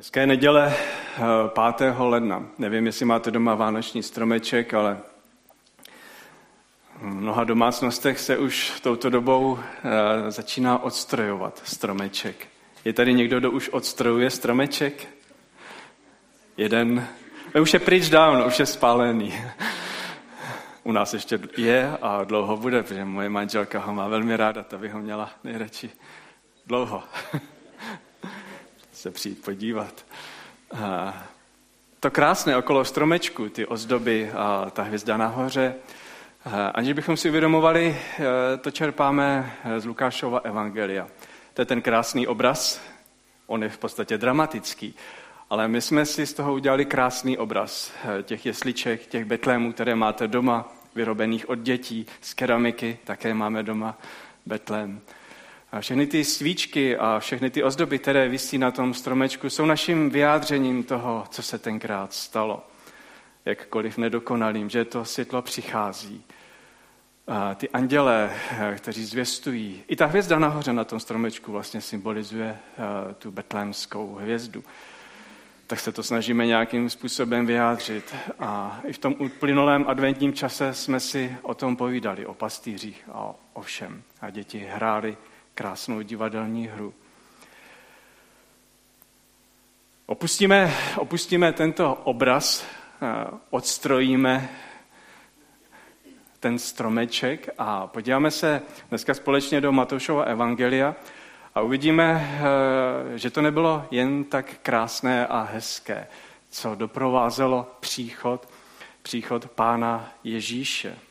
Dneska je neděle 5. Eh, ledna. Nevím, jestli máte doma vánoční stromeček, ale v mnoha domácnostech se už touto dobou eh, začíná odstrojovat stromeček. Je tady někdo, kdo už odstrojuje stromeček? Jeden. Eh, už je pryč dávno, už je spálený. U nás ještě je a dlouho bude, protože moje manželka ho má velmi ráda, ta by ho měla nejradši dlouho. se přijít podívat. To krásné okolo stromečku, ty ozdoby a ta hvězda nahoře, aniž bychom si uvědomovali, e, to čerpáme z Lukášova evangelia. To je ten krásný obraz, on je v podstatě dramatický, ale my jsme si z toho udělali krásný obraz těch jesliček, těch betlémů, které máte doma, vyrobených od dětí, z keramiky, také máme doma betlém. A všechny ty svíčky a všechny ty ozdoby, které visí na tom stromečku, jsou naším vyjádřením toho, co se tenkrát stalo. Jakkoliv nedokonalým, že to světlo přichází. A ty andělé, kteří zvěstují, i ta hvězda nahoře na tom stromečku vlastně symbolizuje eh, tu betlémskou hvězdu. Tak se to snažíme nějakým způsobem vyjádřit. A i v tom uplynulém adventním čase jsme si o tom povídali, o pastýřích a o všem. A děti hráli krásnou divadelní hru. Opustíme, opustíme tento obraz, eh, odstrojíme ten stromeček a podíváme se dneska společně do Matoušova evangelia a uvidíme, eh, že to nebylo jen tak krásné a hezké, co doprovázelo příchod, příchod pána Ježíše.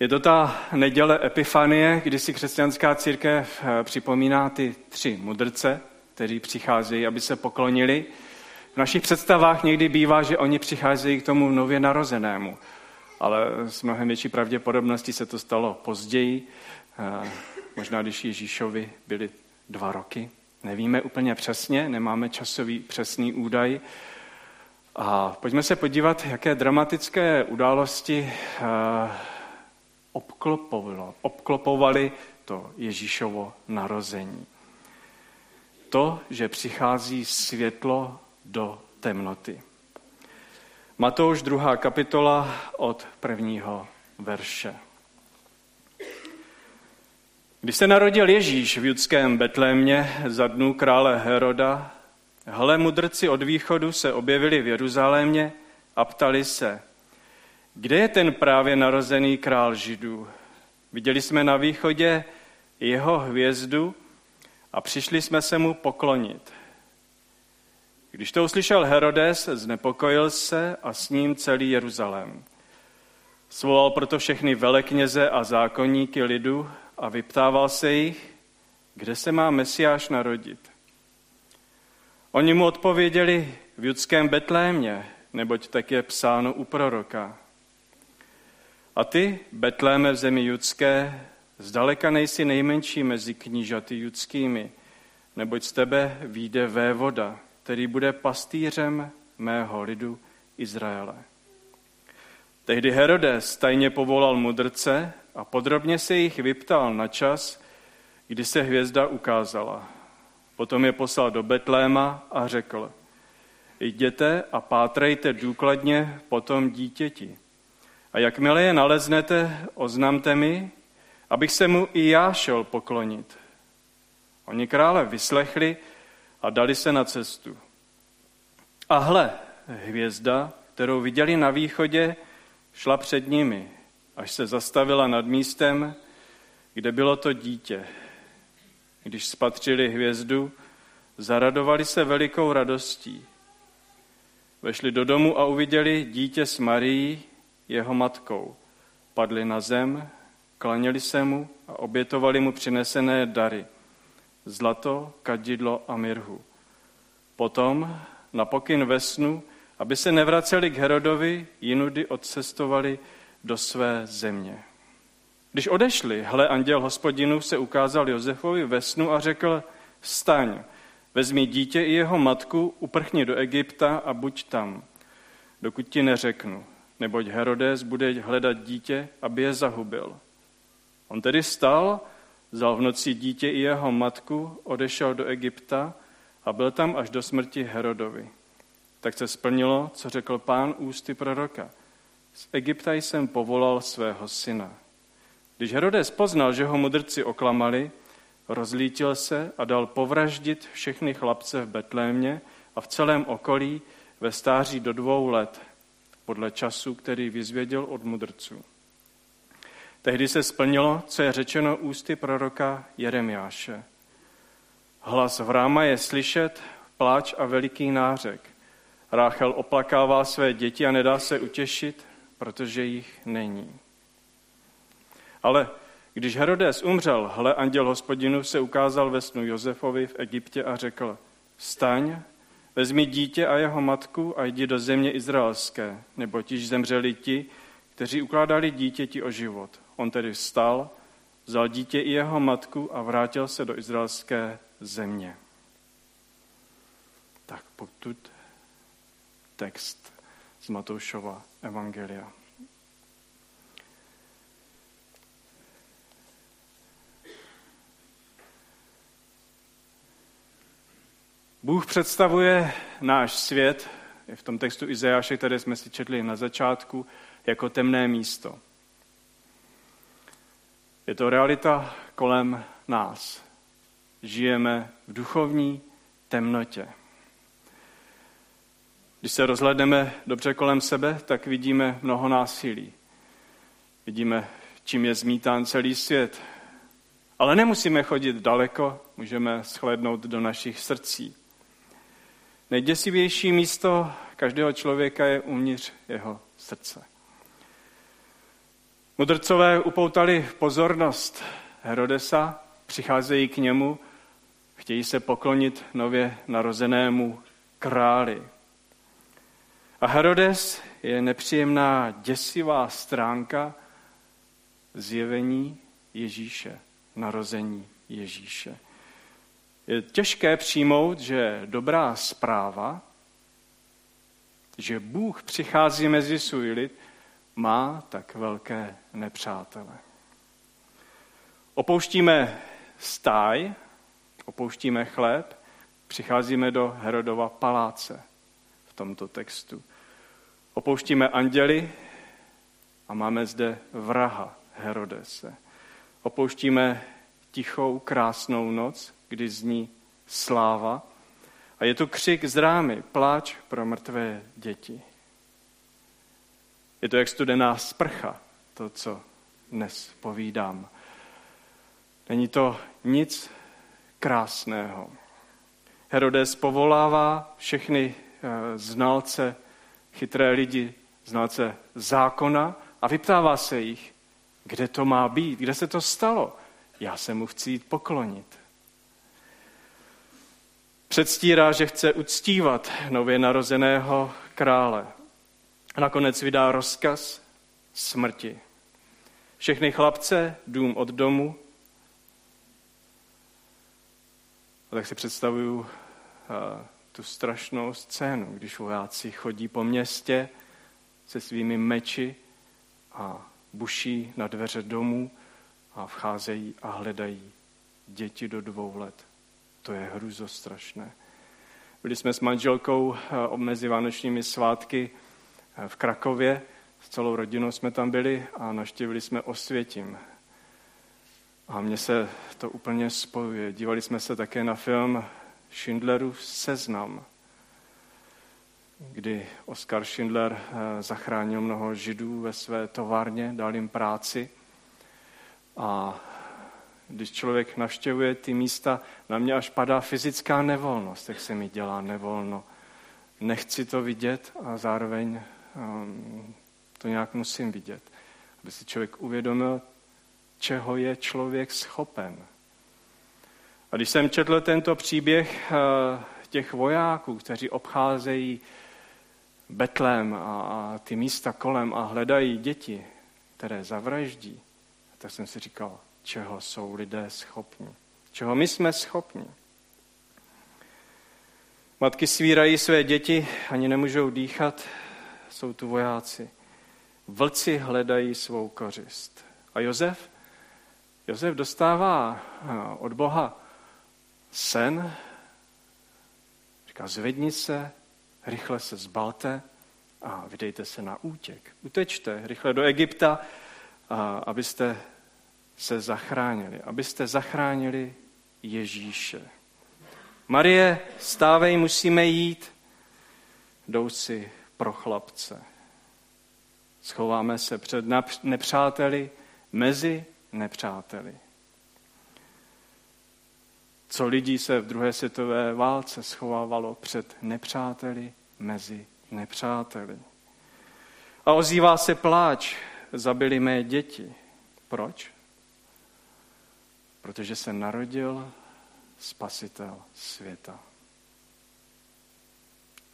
Je to ta neděle Epifanie, kdy si křesťanská církev eh, připomíná ty tři mudrce, kteří přicházejí, aby se poklonili. V našich představách někdy bývá, že oni přicházejí k tomu nově narozenému, ale s mnohem větší pravděpodobností se to stalo později, eh, možná když Ježíšovi byly dva roky. Nevíme úplně přesně, nemáme časový přesný údaj. A pojďme se podívat, jaké dramatické události eh, obklopovali to Ježíšovo narození. To, že přichází světlo do temnoty. Matouš 2. kapitola od prvního verše. Když se narodil Ježíš v judském Betlémě za dnů krále Heroda, hle mudrci od východu se objevili v Jeruzalémě a ptali se, kde je ten právě narozený král Židů? Viděli jsme na východě jeho hvězdu a přišli jsme se mu poklonit. Když to uslyšel Herodes, znepokojil se a s ním celý Jeruzalém. Svolal proto všechny velekněze a zákonníky lidu a vyptával se jich, kde se má Mesiáš narodit. Oni mu odpověděli v judském Betlémě, neboť tak je psáno u proroka. A ty, Betléme v zemi judské, zdaleka nejsi nejmenší mezi knížaty judskými, neboť z tebe výjde vévoda, který bude pastýřem mého lidu Izraele. Tehdy Herodes tajně povolal mudrce a podrobně se jich vyptal na čas, kdy se hvězda ukázala. Potom je poslal do Betléma a řekl, jděte a pátrejte důkladně po tom dítěti a jakmile je naleznete, oznamte mi, abych se mu i já šel poklonit. Oni krále vyslechli a dali se na cestu. A hle, hvězda, kterou viděli na východě, šla před nimi, až se zastavila nad místem, kde bylo to dítě. Když spatřili hvězdu, zaradovali se velikou radostí. Vešli do domu a uviděli dítě s Marií, jeho matkou. Padli na zem, klaněli se mu a obětovali mu přinesené dary. Zlato, kadidlo a mirhu. Potom, na pokyn ve snu, aby se nevraceli k Herodovi, jinudy odcestovali do své země. Když odešli, hle, anděl hospodinu se ukázal Josefovi ve snu a řekl, vstaň, vezmi dítě i jeho matku, uprchni do Egypta a buď tam, dokud ti neřeknu neboť Herodes bude hledat dítě, aby je zahubil. On tedy stal, vzal v noci dítě i jeho matku, odešel do Egypta a byl tam až do smrti Herodovi. Tak se splnilo, co řekl pán ústy proroka. Z Egypta jsem povolal svého syna. Když Herodes poznal, že ho mudrci oklamali, rozlítil se a dal povraždit všechny chlapce v Betlémě a v celém okolí ve stáří do dvou let, podle času, který vyzvěděl od mudrců. Tehdy se splnilo, co je řečeno ústy proroka Jeremiáše. Hlas v ráma je slyšet, pláč a veliký nářek. Ráchel oplakává své děti a nedá se utěšit, protože jich není. Ale když Herodes umřel, hle, anděl hospodinu se ukázal ve snu Josefovi v Egyptě a řekl, staň, vezmi dítě a jeho matku a jdi do země izraelské, nebo tiž zemřeli ti, kteří ukládali dítěti o život. On tedy vstal, vzal dítě i jeho matku a vrátil se do izraelské země. Tak pokud text z Matoušova Evangelia. Bůh představuje náš svět, je v tom textu Izajáše, který jsme si četli na začátku, jako temné místo. Je to realita kolem nás. Žijeme v duchovní temnotě. Když se rozhledneme dobře kolem sebe, tak vidíme mnoho násilí. Vidíme, čím je zmítán celý svět. Ale nemusíme chodit daleko, můžeme shlednout do našich srdcí. Nejděsivější místo každého člověka je uvnitř jeho srdce. Mudrcové upoutali pozornost Herodesa, přicházejí k němu, chtějí se poklonit nově narozenému králi. A Herodes je nepříjemná, děsivá stránka zjevení Ježíše, narození Ježíše. Je těžké přijmout, že dobrá zpráva, že Bůh přichází mezi svůj lid, má tak velké nepřátele. Opouštíme stáj, opouštíme chléb, přicházíme do Herodova paláce v tomto textu. Opouštíme anděli a máme zde vraha Herodese. Opouštíme tichou, krásnou noc, kdy zní sláva a je tu křik z rámy, pláč pro mrtvé děti. Je to jak studená sprcha, to, co dnes povídám. Není to nic krásného. Herodes povolává všechny eh, znalce, chytré lidi, znalce zákona a vyptává se jich, kde to má být, kde se to stalo. Já se mu chci jít poklonit. Předstírá, že chce uctívat nově narozeného krále. A nakonec vydá rozkaz smrti. Všechny chlapce, dům od domu. A tak si představuju eh, tu strašnou scénu, když vojáci chodí po městě se svými meči a buší na dveře domů a vcházejí a hledají děti do dvou let. To je hruzostrašné. Byli jsme s manželkou eh, mezi vánočními svátky v Krakově. S celou rodinou jsme tam byli a naštívili jsme Osvětím. A mně se to úplně spojuje. Dívali jsme se také na film Schindlerův seznam, kdy Oskar Schindler eh, zachránil mnoho židů ve své továrně, dal jim práci. A když člověk navštěvuje ty místa, na mě až padá fyzická nevolnost, jak se mi dělá nevolno. Nechci to vidět a zároveň Ehm, to nějak musím vidět. Aby si člověk uvědomil, čeho je člověk schopen. A když jsem četl tento příběh eh, těch vojáků, kteří obcházejí Betlém a ty místa kolem a hledají děti, které zavraždí, tak jsem si říkal, čeho jsou lidé schopni. Čeho my jsme schopni. Matky svírají své děti, ani nemůžou dýchat, jsou tu vojáci. Vlci hledají svou kořist. A Josef? Josef dostává od Boha sen Říká, zvedni se, rychle se zbalte a vydejte se na útěk. Utečte rychle do Egypta, a abyste se zachránili, abyste zachránili Ježíše. Marie, stávej, musíme jít. Jdou si pro chlapce. Schováme se před nepřáteli, mezi nepřáteli. Co lidí se v druhé světové válce schovávalo před nepřáteli, mezi nepřáteli. A ozývá se pláč, zabili mé děti. Proč? Protože se narodil spasitel světa.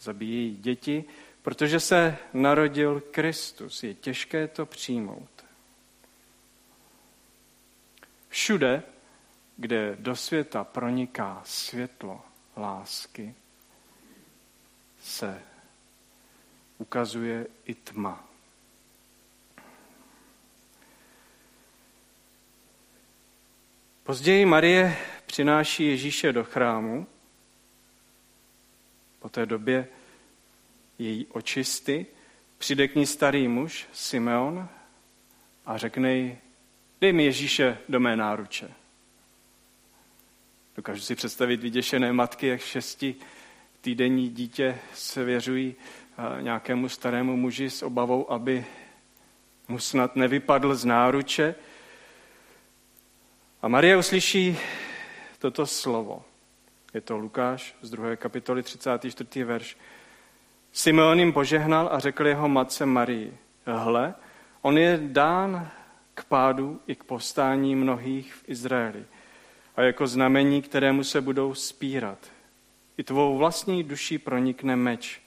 Zabíjí děti, protože se narodil Kristus. Je těžké to přijmout. Všude, kde do světa proniká světlo lásky, se ukazuje i tma. Později Marie přináší Ježíše do chrámu. Po té době její očisty přijde k ní starý muž, Simeon, a řekne jí, dej mi Ježíše do mé náruče. Dokážu si představit vyděšené matky, jak šesti týdenní dítě se věřují nějakému starému muži s obavou, aby mu snad nevypadl z náruče. A Marie uslyší toto slovo. Je to Lukáš z 2. kapitoly 34. verš. Simeon jim požehnal a řekl jeho matce Marii, hle, on je dán k pádu i k povstání mnohých v Izraeli a jako znamení, kterému se budou spírat. I tvou vlastní duší pronikne meč,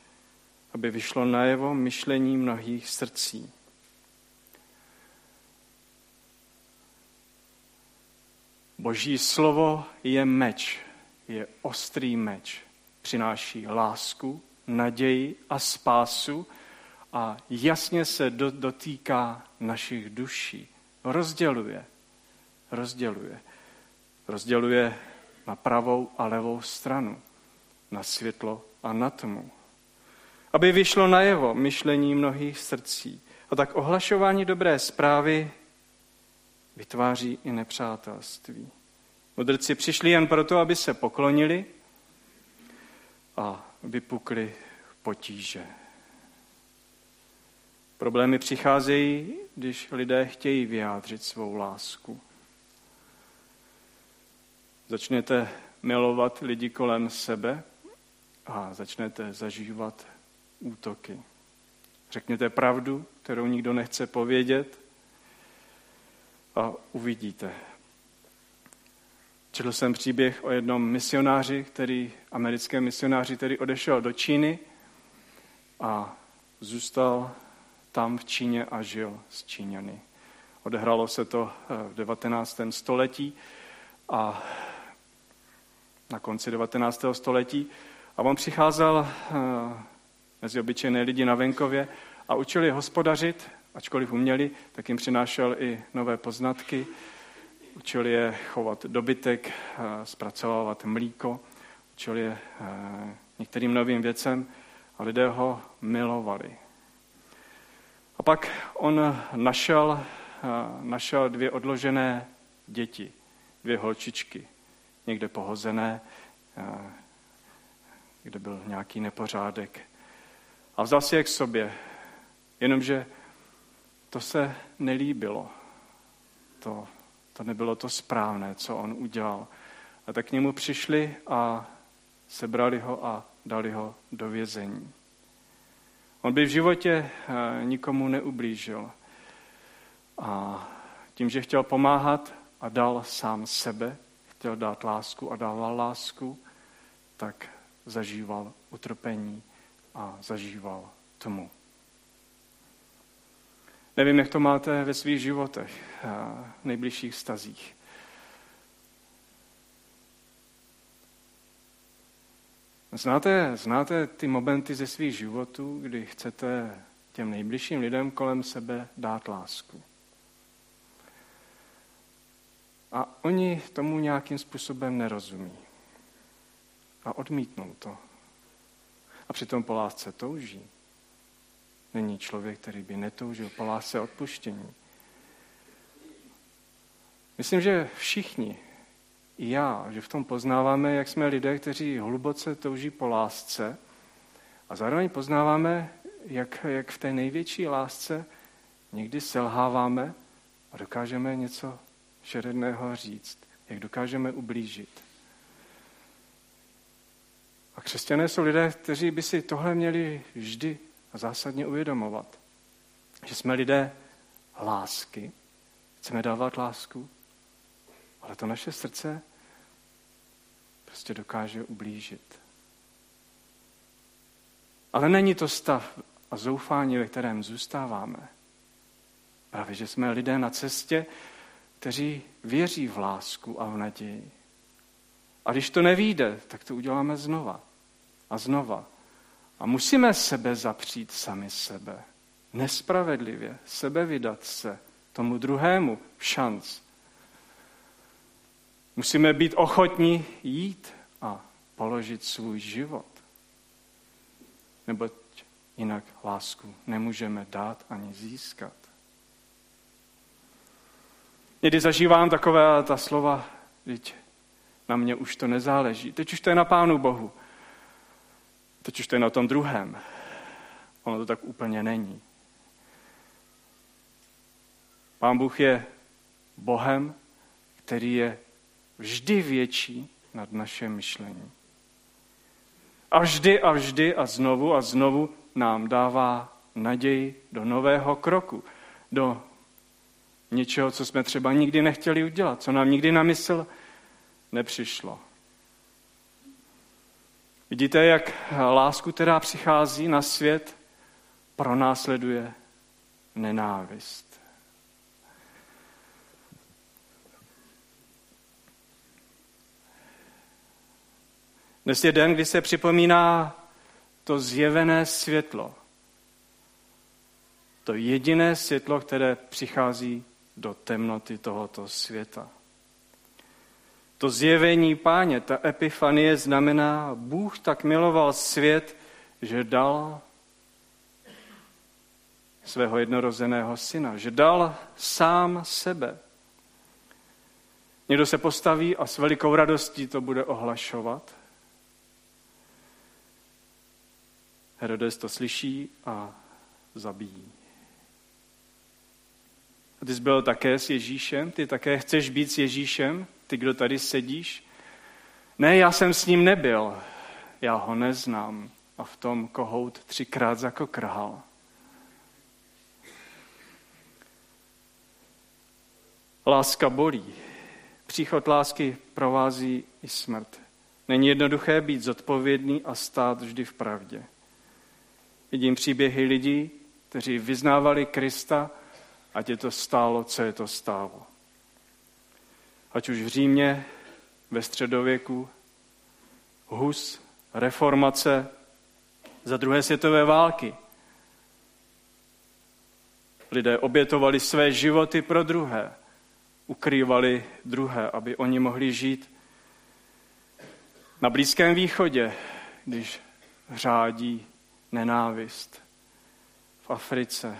aby vyšlo najevo myšlení mnohých srdcí. Boží slovo je meč, je ostrý meč. Přináší lásku, naději a spásu a jasně se dotýká našich duší. Rozděluje, rozděluje. Rozděluje na pravou a levou stranu, na světlo a na tmu. Aby vyšlo najevo myšlení mnohých srdcí. A tak ohlašování dobré zprávy vytváří i nepřátelství. Mudrci přišli jen proto, aby se poklonili a vypukly potíže. Problémy přicházejí, když lidé chtějí vyjádřit svou lásku. Začnete milovat lidi kolem sebe a začnete zažívat útoky. Řekněte pravdu, kterou nikdo nechce povědět a uvidíte. Četl jsem příběh o jednom misionáři, který, americkém misionáři, který odešel do Číny a zůstal tam v Číně a žil s Číňany. Odehrálo se to eh, v 19. století a na konci 19. století. A on přicházel eh, mezi obyčejné lidi na venkově a učil je hospodařit, ačkoliv uměli, tak jim přinášel i nové poznatky. Učil je chovat dobytek, eh, zpracovávat mlíko, učil je některým novým věcem a lidé ho milovali. A pak on našel, našel dvě odložené děti, dvě holčičky, někde pohozené, kde byl nějaký nepořádek. A vzal si je k sobě, jenomže to se nelíbilo. To, to nebylo to správné, co on udělal. A tak k němu přišli a sebrali ho a dali ho do vězení. On by v životě eh, nikomu neublížil. A tím, že chtěl pomáhat a dal sám sebe, chtěl dát lásku a dával lásku, tak zažíval utrpení a zažíval tmu. Nevím, jak to máte ve svých životech, eh, v nejbližších stazích. Znáte, znáte ty momenty ze svých životů, kdy chcete těm nejbližším lidem kolem sebe dát lásku. A oni tomu nějakým způsobem nerozumí. A odmítnou to. a přitom po lásce touží. Není člověk, který by netoužil po lásce odpuštění. Myslím, že všichni, i já, že v tom poznáváme, jak jsme lidé, kteří hluboce touží po lásce a zároveň poznáváme, jak, jak v té největší lásce někdy selháváme a dokážeme něco šeredného říct, jak dokážeme ublížit. A křesťané jsou lidé, kteří by si tohle měli vždy zásadně uvědomovat. Že jsme lidé lásky, chceme dávat lásku, ale to naše srdce prostě dokáže ublížit. Ale není to stav a zoufání, ve kterém zůstáváme. Právě, že jsme lidé na cestě, kteří věří v lásku a v naději. A když to nevíde, tak to uděláme znova a znova. A musíme sebe zapřít sami sebe. Nespravedlivě sebe vydat se tomu druhému šanc. Musíme být ochotní jít a položit svůj život. Neboť jinak lásku nemůžeme dát ani získat. Někdy zažívám takové ta slova, teď na mě už to nezáleží. Teď už to je na Pánu Bohu. Už to je na tom druhém. Ono to tak úplně není. Pán Bůh je Bohem, který je vždy větší nad naše myšlení. A vždy a vždy a znovu a znovu nám dává naději do nového kroku, do něčeho, co jsme třeba nikdy nechtěli udělat, co nám nikdy na mysl nepřišlo. Vidíte, jak lásku, která přichází na svět, pronásleduje nenávist. Dnes je den, kdy se připomíná to zjevené světlo. To jediné světlo, které přichází do temnoty tohoto světa. To zjevení páně, ta epifanie znamená, Bůh tak miloval svět, že dal svého jednorozeného syna, že dal sám sebe. Někdo se postaví a s velikou radostí to bude ohlašovat. Herodes to slyší a zabíjí. A ty jsi byl také s Ježíšem? Ty také chceš být s Ježíšem? Ty, kdo tady sedíš? Ne, já jsem s ním nebyl. Já ho neznám. A v tom kohout třikrát zakokrhal. Láska bolí. Příchod lásky provází i smrt. Není jednoduché být zodpovědný a stát vždy v pravdě. Vidím příběhy lidí, kteří vyznávali Krista, ať je to stálo, co je to stálo. Ať už v Římě, ve středověku, Hus, reformace za druhé světové války. Lidé obětovali své životy pro druhé, ukrývali druhé, aby oni mohli žít. Na Blízkém východě, když řádí nenávist. V Africe.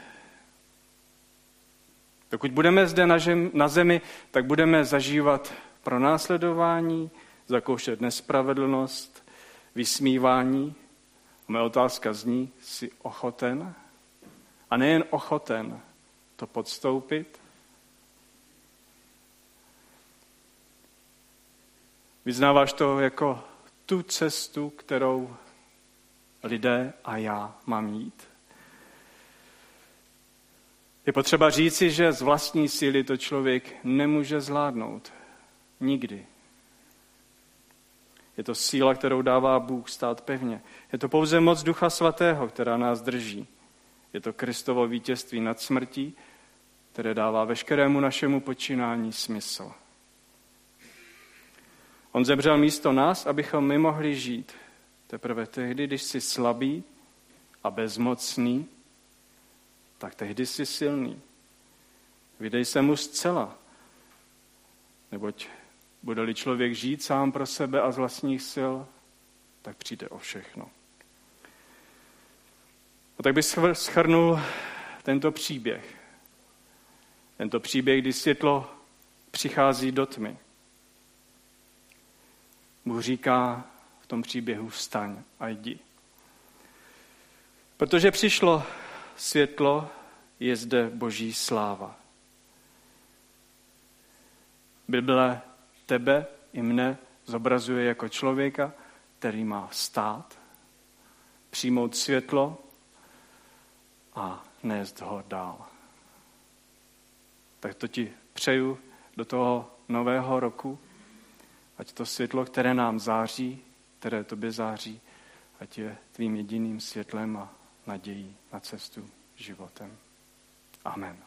Dokud budeme zde na, zemi, tak budeme zažívat pronásledování, zakoušet nespravedlnost, vysmívání. Moje otázka zní, jsi ochoten? A nejen ochoten to podstoupit? Vyznáváš to jako tu cestu, kterou lidé a já mám jít? Je potřeba říci, že z vlastní síly to člověk nemůže zvládnout. Nikdy. Je to síla, kterou dává Bůh stát pevně. Je to pouze moc Ducha Svatého, která nás drží. Je to Kristovo vítězství nad smrtí, které dává veškerému našemu počínání smysl. On zemřel místo nás, abychom my mohli žít. Teprve tehdy, když jsi slabý a bezmocný, tak tehdy jsi silný. Vydej se mu zcela, neboť bude-li člověk žít sám pro sebe a z vlastních sil, tak přijde o všechno. No tak bych schrnul tento příběh. Tento příběh, kdy světlo přichází do tmy. Bůh říká v tom příběhu vstaň a jdi. Protože přišlo světlo, je zde boží sláva. Bible tebe i mne zobrazuje jako člověka, který má stát, přijmout světlo a nést ho dál. Tak to ti přeju do toho nového roku, ať to světlo, které nám září, které tobě září, ať je tvým jediným světlem a nadějí na cestu životem. Amen.